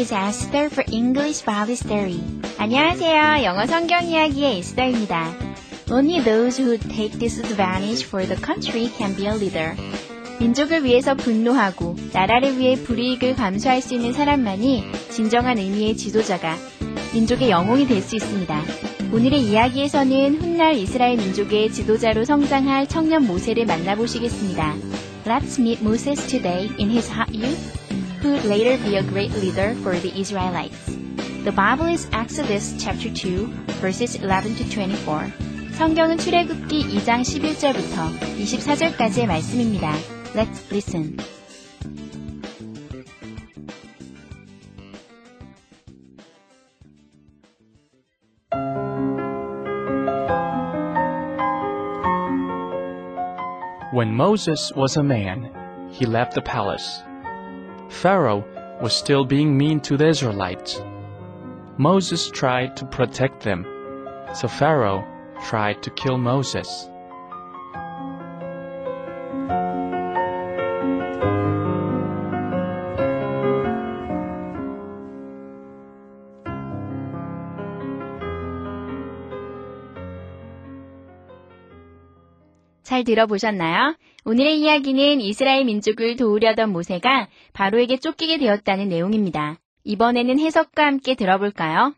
is Esther for English Bible Story. 안녕하세요. 영어 성경 이야기의 에스더입니다. Only those who take disadvantage for the country can be a leader. 민족을 위해서 분노하고 나라를 위해 불이익을 감수할 수 있는 사람만이 진정한 의미의 지도자가 민족의 영웅이 될 수 있습니다. 오늘의 이야기에서는 훗날 이스라엘 민족의 지도자로 성장할 청년 모세를 만나보시겠습니다. Let's meet Moses today in his hot youth, who would later be a great leader for the Israelites. The Bible is Exodus chapter 2, verses 11 to 24. 성경은 출애굽기 2장 11절부터 24절까지의 말씀입니다. Let's listen. When Moses was a man, he left the palace. Pharaoh was still being mean to the Israelites. Moses tried to protect them, so Pharaoh tried to kill Moses. 잘 들어보셨나요? 오늘의 이야기는 이스라엘 민족을 도우려던 모세가 바로에게 쫓기게 되었다는 내용입니다. 이번에는 해석과 함께 들어볼까요?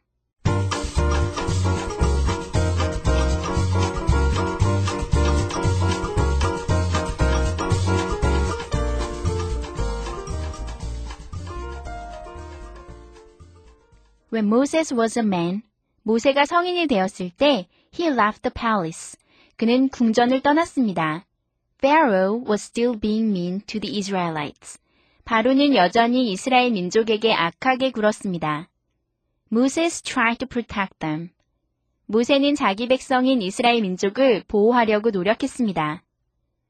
When Moses was a man, 모세가 성인이 되었을 때 he left the palace. 그는 궁전을 떠났습니다. Pharaoh was still being mean to the Israelites. 바로는 여전히 이스라엘 민족에게 악하게 굴었습니다. Moses tried to protect them. 모세는 자기 백성인 이스라엘 민족을 보호하려고 노력했습니다.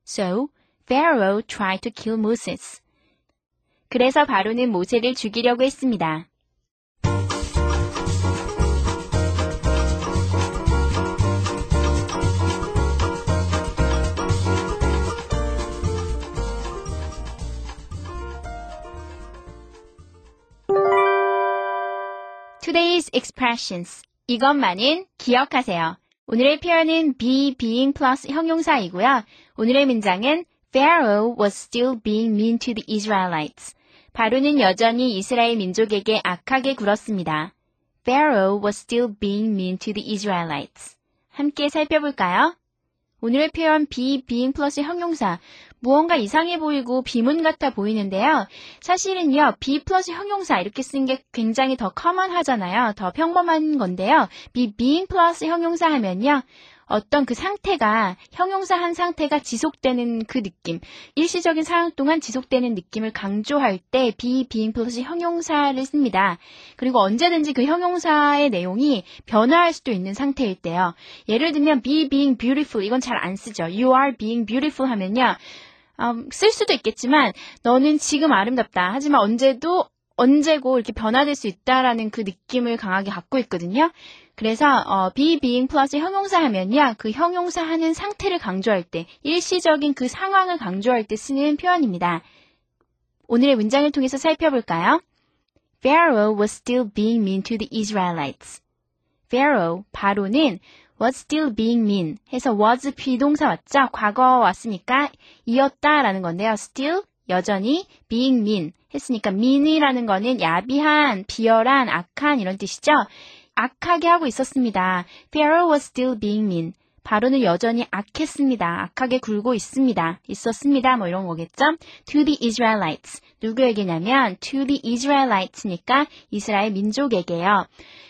So, Pharaoh tried to kill Moses. 그래서 바로는 모세를 죽이려고 했습니다. Today's expressions. 이것만은 기억하세요. 오늘의 표현은 be, being plus 형용사이고요. 오늘의 문장은 Pharaoh was still being mean to the Israelites. 바로는 여전히 이스라엘 민족에게 악하게 굴었습니다. Pharaoh was still being mean to the Israelites. 함께 살펴볼까요? 오늘의 표현 be, being 플러스 형용사. 무언가 이상해 보이고 비문 같아 보이는데요. 사실은요, be 플러스 형용사 이렇게 쓴 게 굉장히 더 커먼하잖아요. 더 평범한 건데요. be, being 플러스 형용사 하면요. 어떤 그 상태가, 형용사 한 상태가 지속되는 그 느낌, 일시적인 상황 동안 지속되는 느낌을 강조할 때 be, being 플러스 형용사를 씁니다. 그리고 언제든지 그 형용사의 내용이 변화할 수도 있는 상태일 때요. 예를 들면 be being beautiful 이건 잘 안 쓰죠. you are being beautiful 하면요. 음, 쓸 수도 있겠지만 너는 지금 아름답다. 하지만 언제도 언제고 이렇게 변화될 수 있다라는 그 느낌을 강하게 갖고 있거든요. 그래서 어, be being 플러스 형용사 하면요. 그 형용사 하는 상태를 강조할 때 일시적인 그 상황을 강조할 때 쓰는 표현입니다. 오늘의 문장을 통해서 살펴볼까요? Pharaoh was still being mean to the Israelites. Pharaoh, 바로는 was still being mean 해서 was 비동사 왔죠? 과거 왔으니까 이었다 라는 건데요. still 여전히 being mean 했으니까 mean이라는 거는 야비한, 비열한, 악한 이런 뜻이죠. 악하게 하고 있었습니다. Pharaoh was still being mean. 바로는 여전히 악했습니다. 악하게 굴고 있습니다. 있었습니다. 뭐 이런 거겠죠? To the Israelites. 누구에게냐면 to the Israelites니까 이스라엘 민족에게요.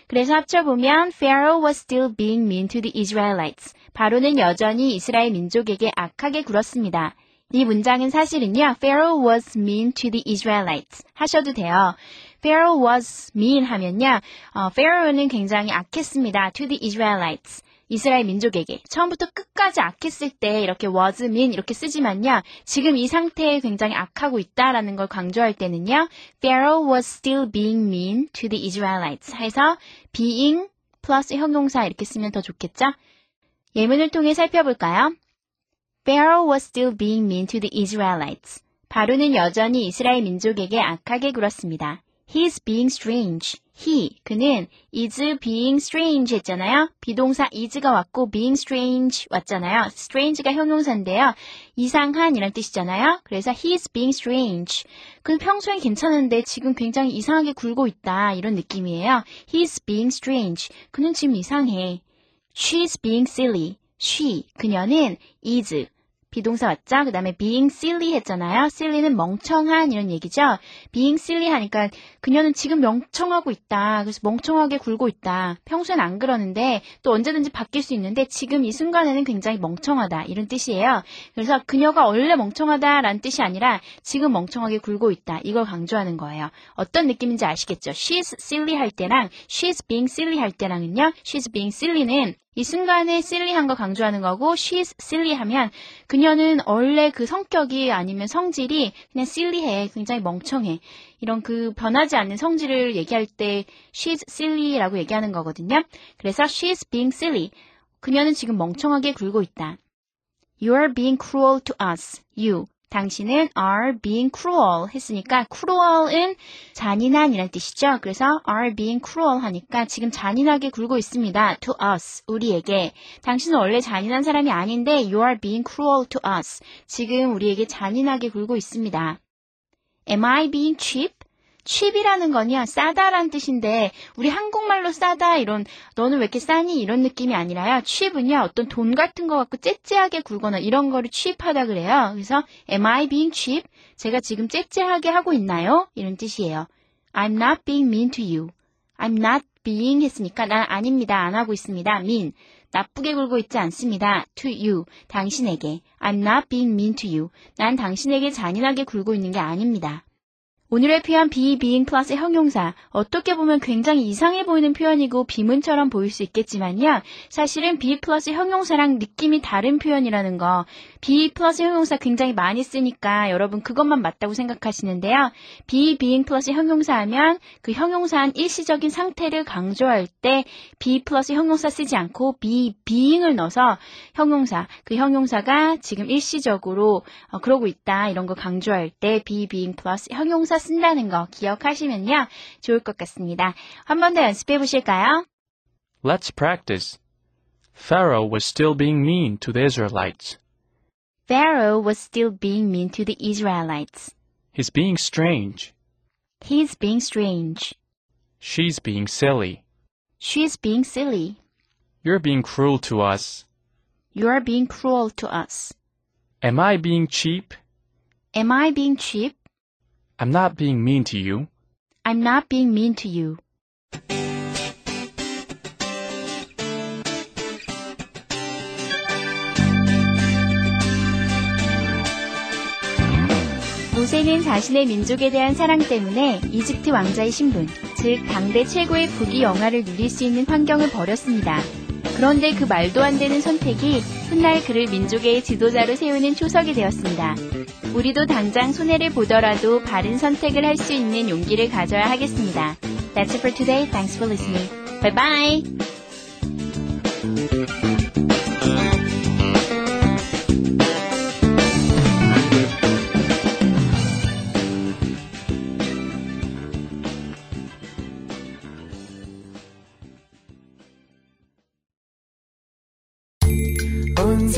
그래서 합쳐보면 Pharaoh was still being mean to the Israelites. 바로는 여전히 이스라엘 민족에게 악하게 굴었습니다. 이 문장은 사실은요. Pharaoh was mean to the Israelites 하셔도 돼요. Pharaoh was mean 하면요. 어, Pharaoh는 굉장히 악했습니다. to the Israelites. 이스라엘 민족에게 처음부터 끝까지 악했을 때 이렇게 was mean 이렇게 쓰지만요. 지금 이 상태에 굉장히 악하고 있다라는 걸 강조할 때는요. Pharaoh was still being mean to the Israelites 해서 being 플러스 형용사 이렇게 쓰면 더 좋겠죠? 예문을 통해 살펴볼까요? Pharaoh was still being mean to the Israelites. 바로는 여전히 이스라엘 민족에게 악하게 굴었습니다. He's being strange. He, 그는 is being strange 했잖아요. 비동사 is가 왔고 being strange 왔잖아요. strange가 형용사인데요. 이상한 이란 뜻이잖아요. 그래서 he's being strange. 그는 평소엔 괜찮은데 지금 굉장히 이상하게 굴고 있다. 이런 느낌이에요. He's being strange. 그는 지금 이상해. She's being silly. She, 그녀는 is, 비동사 왔죠? 그 다음에 being silly 했잖아요. silly는 멍청한 이런 얘기죠. being silly 하니까 그녀는 지금 멍청하고 있다. 그래서 멍청하게 굴고 있다. 평소엔 안 그러는데 또 언제든지 바뀔 수 있는데 지금 이 순간에는 굉장히 멍청하다. 이런 뜻이에요. 그래서 그녀가 원래 멍청하다라는 뜻이 아니라 지금 멍청하게 굴고 있다. 이걸 강조하는 거예요. 어떤 느낌인지 아시겠죠? she's silly 할 때랑 she's being silly 할 때랑은요. she's being silly는 이 순간에 silly한 거 강조하는 거고 she's silly 하면 그녀는 원래 그 성격이 아니면 성질이 그냥 silly해. 굉장히 멍청해. 이런 그 변하지 않는 성질을 얘기할 때 she's silly라고 얘기하는 거거든요. 그래서 she's being silly. 그녀는 지금 멍청하게 굴고 있다. You are being cruel to us. You. 당신은 are being cruel 했으니까 cruel은 잔인한 이란 뜻이죠. 그래서 are being cruel 하니까 지금 잔인하게 굴고 있습니다. to us 우리에게 당신은 원래 잔인한 사람이 아닌데 you are being cruel to us 지금 우리에게 잔인하게 굴고 있습니다. Am I being cheap? Cheap이라는 건요 싸다란 뜻인데 우리 한국말로 싸다 이런 너는 왜 이렇게 싸니? 이런 느낌이 아니라요. cheap은요. 어떤 돈 같은 거 갖고 째째하게 굴거나 이런 거를 cheap하다 그래요. 그래서 am I being cheap? 제가 지금 째째하게 하고 있나요? 이런 뜻이에요. I'm not being mean to you. I'm not being 했으니까 난 아닙니다. 안 하고 있습니다. mean. 나쁘게 굴고 있지 않습니다. to you, 당신에게. I'm not being mean to you. 난 당신에게 잔인하게 굴고 있는 게 아닙니다. 오늘의 표현 be, being 플러스 형용사. 어떻게 보면 굉장히 이상해 보이는 표현이고 비문처럼 보일 수 있겠지만요. 사실은 be 플러스 형용사랑 느낌이 다른 표현이라는 거. Be 플러스 형용사 굉장히 많이 쓰니까 여러분 그것만 맞다고 생각하시는데요. be, being 플러스 형용사 하면 그 형용사의 일시적인 상태를 강조할 때 be 플러스 형용사 쓰지 않고 be, being을 넣어서 형용사, 그 형용사가 지금 일시적으로 어, 그러고 있다 이런 거 강조할 때 be, being 플러스 형용사 쓴다는 거 기억하시면요. 좋을 것 같습니다. 한 번 더 연습해 보실까요? Let's practice. Pharaoh was still being mean to the Israelites. Pharaoh was still being mean to the Israelites. He's being strange. He's being strange. She's being silly. She's being silly. You're being cruel to us. You're being cruel to us. Am I being cheap? Am I being cheap? I'm not being mean to you. I'm not being mean to you. 모세는 자신의 민족에 대한 사랑 때문에 이집트 왕자의 신분, 즉 당대 최고의 부귀 영화를 누릴 수 있는 환경을 버렸습니다. 그런데 그 말도 안 되는 선택이 훗날 그를 민족의 지도자로 세우는 초석이 되었습니다. 우리도 당장 손해를 보더라도 바른 선택을 할 수 있는 용기를 가져야 하겠습니다. That's it for today. Thanks for listening. Bye bye.